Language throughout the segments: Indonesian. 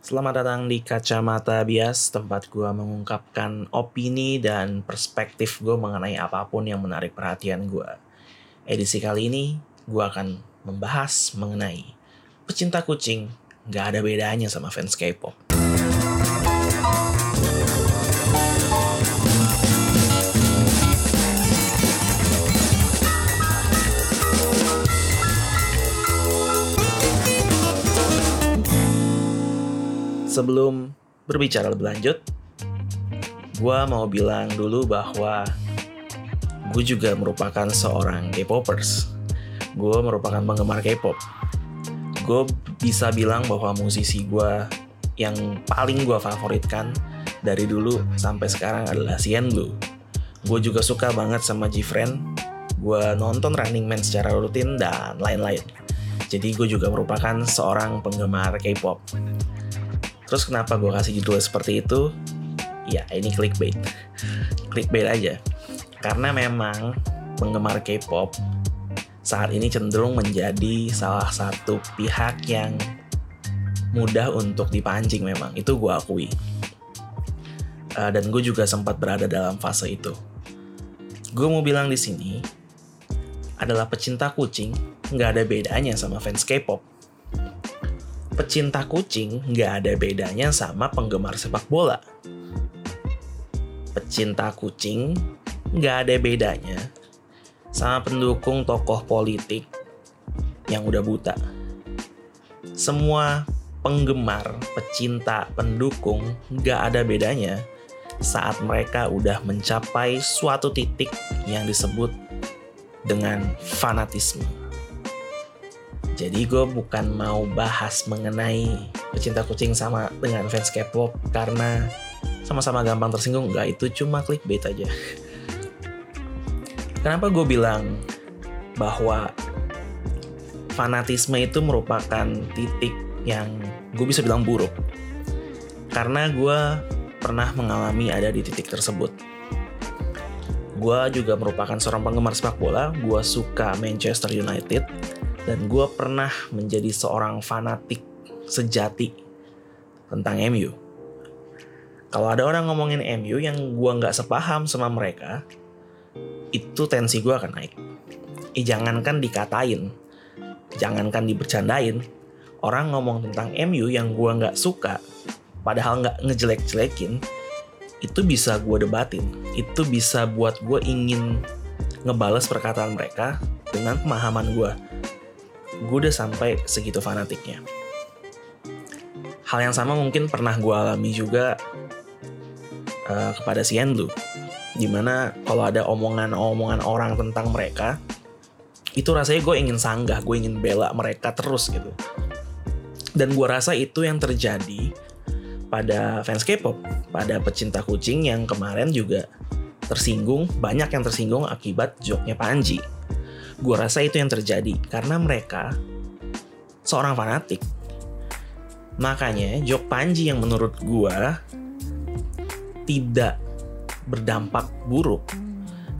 Selamat datang di Kacamata Bias, tempat gue mengungkapkan opini dan perspektif gue mengenai apa pun yang menarik perhatian gue. Edisi kali ini, gue akan membahas mengenai pecinta kucing gak ada bedanya sama fans K-pop. Sebelum berbicara lebih lanjut, gue mau bilang dulu bahwa gue juga merupakan seorang K-popers. Gue merupakan penggemar K-pop. Gue bisa bilang bahwa musisi gue yang paling gue favoritkan dari dulu sampai sekarang adalah Cien Blue. Gue juga suka banget sama G-Friend. Gue nonton Running Man secara rutin dan lain-lain. Jadi gue juga merupakan seorang penggemar K-pop. Terus kenapa gue kasih judul seperti itu? Ya ini clickbait. clickbait aja. Karena memang penggemar K-pop saat ini cenderung menjadi salah satu pihak yang mudah untuk dipancing memang. Itu gue akui. Uh, dan gue juga sempat berada dalam fase itu. Gue mau bilang di sini adalah pecinta kucing nggak ada bedanya sama fans K-pop pecinta kucing nggak ada bedanya sama penggemar sepak bola. Pecinta kucing nggak ada bedanya sama pendukung tokoh politik yang udah buta. Semua penggemar, pecinta, pendukung nggak ada bedanya saat mereka udah mencapai suatu titik yang disebut dengan fanatisme. Jadi gue bukan mau bahas mengenai pecinta kucing sama dengan fans K-pop karena sama-sama gampang tersinggung. Enggak, itu cuma clickbait aja. Kenapa gue bilang bahwa fanatisme itu merupakan titik yang gue bisa bilang buruk? Karena gue pernah mengalami ada di titik tersebut. Gue juga merupakan seorang penggemar sepak bola. Gue suka Manchester United dan gue pernah menjadi seorang fanatik sejati tentang MU. Kalau ada orang ngomongin MU yang gue nggak sepaham sama mereka, itu tensi gue akan naik. Eh, jangankan dikatain, jangankan dibercandain, orang ngomong tentang MU yang gue nggak suka, padahal nggak ngejelek-jelekin, itu bisa gue debatin. Itu bisa buat gue ingin ngebales perkataan mereka dengan pemahaman gue gue udah sampai segitu fanatiknya. Hal yang sama mungkin pernah gue alami juga uh, kepada si Blue. Di mana kalau ada omongan-omongan orang tentang mereka, itu rasanya gue ingin sanggah, gue ingin bela mereka terus gitu. Dan gue rasa itu yang terjadi pada fans K-pop, pada pecinta kucing yang kemarin juga tersinggung, banyak yang tersinggung akibat joknya Panji Gue rasa itu yang terjadi karena mereka seorang fanatik. Makanya Jok Panji yang menurut gue tidak berdampak buruk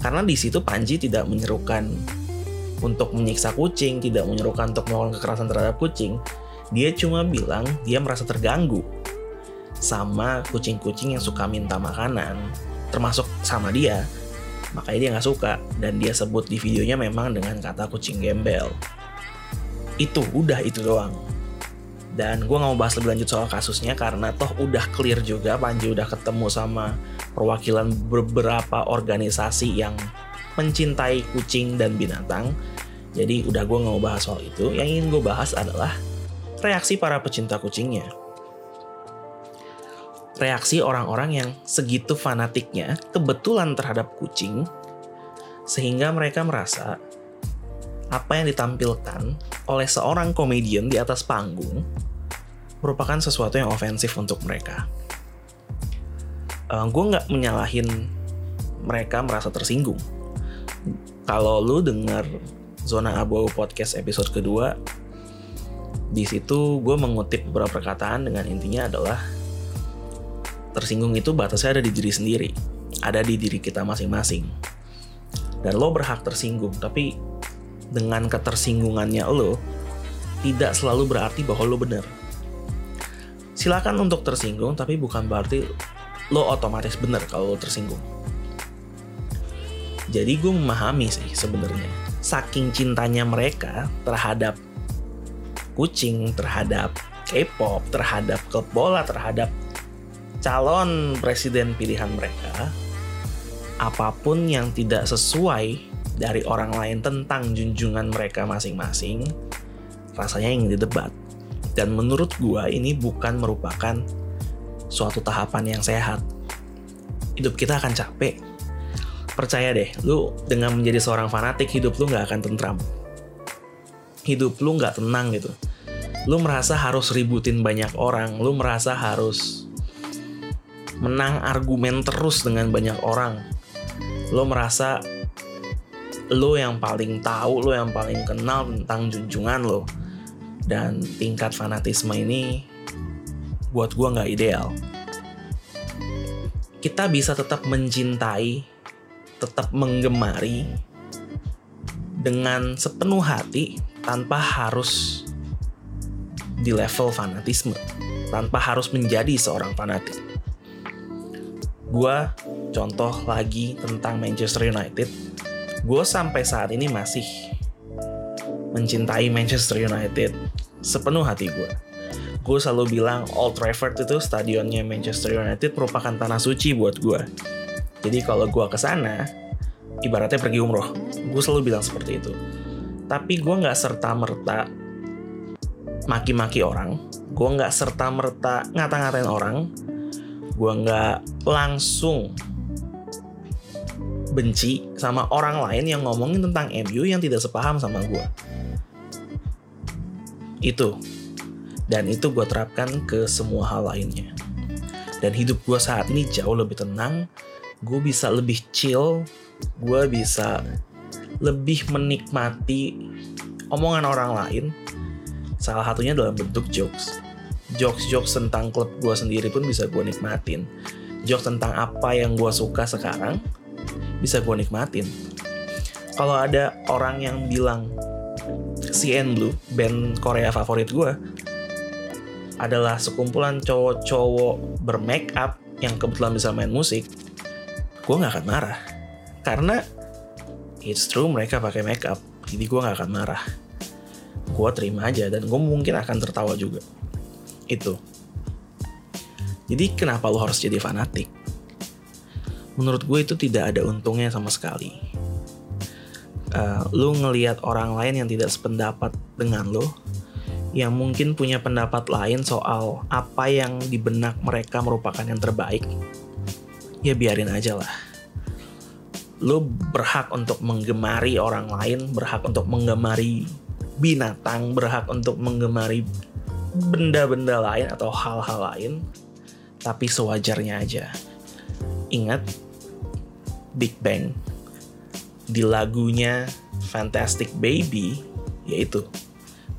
karena di situ Panji tidak menyerukan untuk menyiksa kucing, tidak menyerukan untuk melakukan kekerasan terhadap kucing. Dia cuma bilang dia merasa terganggu sama kucing-kucing yang suka minta makanan, termasuk sama dia makanya dia nggak suka. Dan dia sebut di videonya memang dengan kata kucing gembel. Itu udah itu doang. Dan gue nggak mau bahas lebih lanjut soal kasusnya karena toh udah clear juga Panji udah ketemu sama perwakilan beberapa organisasi yang mencintai kucing dan binatang. Jadi udah gue nggak mau bahas soal itu. Yang ingin gue bahas adalah reaksi para pecinta kucingnya reaksi orang-orang yang segitu fanatiknya kebetulan terhadap kucing sehingga mereka merasa apa yang ditampilkan oleh seorang komedian di atas panggung merupakan sesuatu yang ofensif untuk mereka. Uh, eh, gue nggak menyalahin mereka merasa tersinggung. Kalau lu dengar zona abu podcast episode kedua, di situ gue mengutip beberapa perkataan dengan intinya adalah tersinggung itu batasnya ada di diri sendiri, ada di diri kita masing-masing. Dan lo berhak tersinggung, tapi dengan ketersinggungannya lo tidak selalu berarti bahwa lo benar. silakan untuk tersinggung tapi bukan berarti lo otomatis bener kalau lo tersinggung jadi gue memahami sih sebenarnya saking cintanya mereka terhadap kucing terhadap K-pop terhadap klub bola terhadap calon presiden pilihan mereka apa pun yang tidak sesuai dari orang lain tentang junjungan mereka masing-masing rasanya ingin didebat dan menurut gua ini bukan merupakan suatu tahapan yang sehat hidup kita akan capek percaya deh, lu dengan menjadi seorang fanatik hidup lu nggak akan tentram. Hidup lu nggak tenang gitu. Lu merasa harus ributin banyak orang, lu merasa harus menang argumen terus dengan banyak orang. Lu merasa lu yang paling tahu, lu yang paling kenal tentang junjungan lo. Dan tingkat fanatisme ini buat gua nggak ideal. Kita bisa tetap mencintai tetap menggemari dengan sepenuh hati tanpa harus di level fanatisme, tanpa harus menjadi seorang fanatik. Gua contoh lagi tentang Manchester United. Gue sampai saat ini masih mencintai Manchester United sepenuh hati gue. Gue selalu bilang Old Trafford itu stadionnya Manchester United merupakan tanah suci buat gue jadi kalau gue ke sana, ibaratnya pergi umroh. Gue selalu bilang seperti itu. Tapi gue nggak serta merta maki-maki orang. Gue nggak serta merta ngata-ngatain orang. Gue nggak langsung benci sama orang lain yang ngomongin tentang MU yang tidak sepaham sama gue. Itu. Dan itu gue terapkan ke semua hal lainnya. Dan hidup gue saat ini jauh lebih tenang, gue bisa lebih chill gue bisa lebih menikmati omongan orang lain salah satunya dalam bentuk jokes jokes-jokes tentang klub gue sendiri pun bisa gue nikmatin. Jokes tentang apa yang gue suka sekarang bisa gue nikmatin. Kalau ada orang yang bilang CN Blue band Korea favorit gue adalah sekumpulan cowok-cowok bermake up yang kebetulan bisa main musik gue nggak akan marah. Karena it's true mereka pakai makeup jadi gue nggak akan marah. Gue terima aja dan gue mungkin akan tertawa juga itu. Jadi kenapa lo harus jadi fanatik? Menurut gue itu tidak ada untungnya sama sekali. Uh, lo ngelihat orang lain yang tidak sependapat dengan lo yang mungkin punya pendapat lain soal apa yang di benak mereka merupakan yang terbaik ya biarin aja lah. Lu berhak untuk menggemari orang lain berhak untuk menggemari binatang berhak untuk menggemari benda-benda lain atau hal-hal lain tapi sewajarnya aja ingat Big Bang di lagunya Fantastic Baby yaitu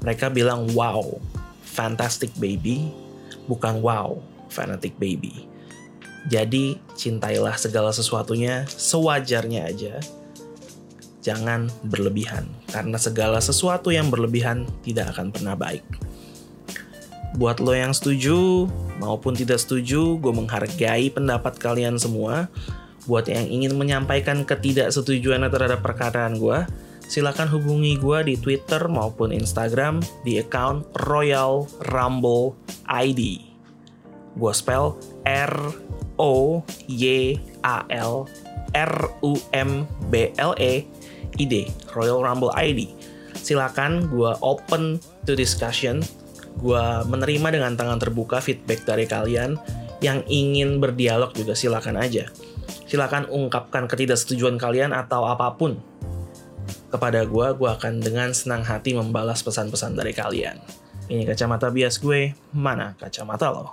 mereka bilang wow Fantastic Baby bukan wow Fanatic Baby jadi cintailah segala sesuatunya sewajarnya aja. Jangan berlebihan, karena segala sesuatu yang berlebihan tidak akan pernah baik. Buat lo yang setuju maupun tidak setuju, gue menghargai pendapat kalian semua. Buat yang ingin menyampaikan ketidaksetujuan terhadap perkataan gue, silakan hubungi gue di Twitter maupun Instagram di account Royal Rumble ID. Gue spell R O Y A L R U M B L E I D Royal Rumble ID. Silakan gue open to discussion. Gue menerima dengan tangan terbuka feedback dari kalian yang ingin berdialog juga silakan aja. Silakan ungkapkan ketidaksetujuan kalian atau apa pun kepada gue, gue akan dengan senang hati membalas pesan-pesan dari kalian. Ini kacamata bias gue, mana kacamata lo?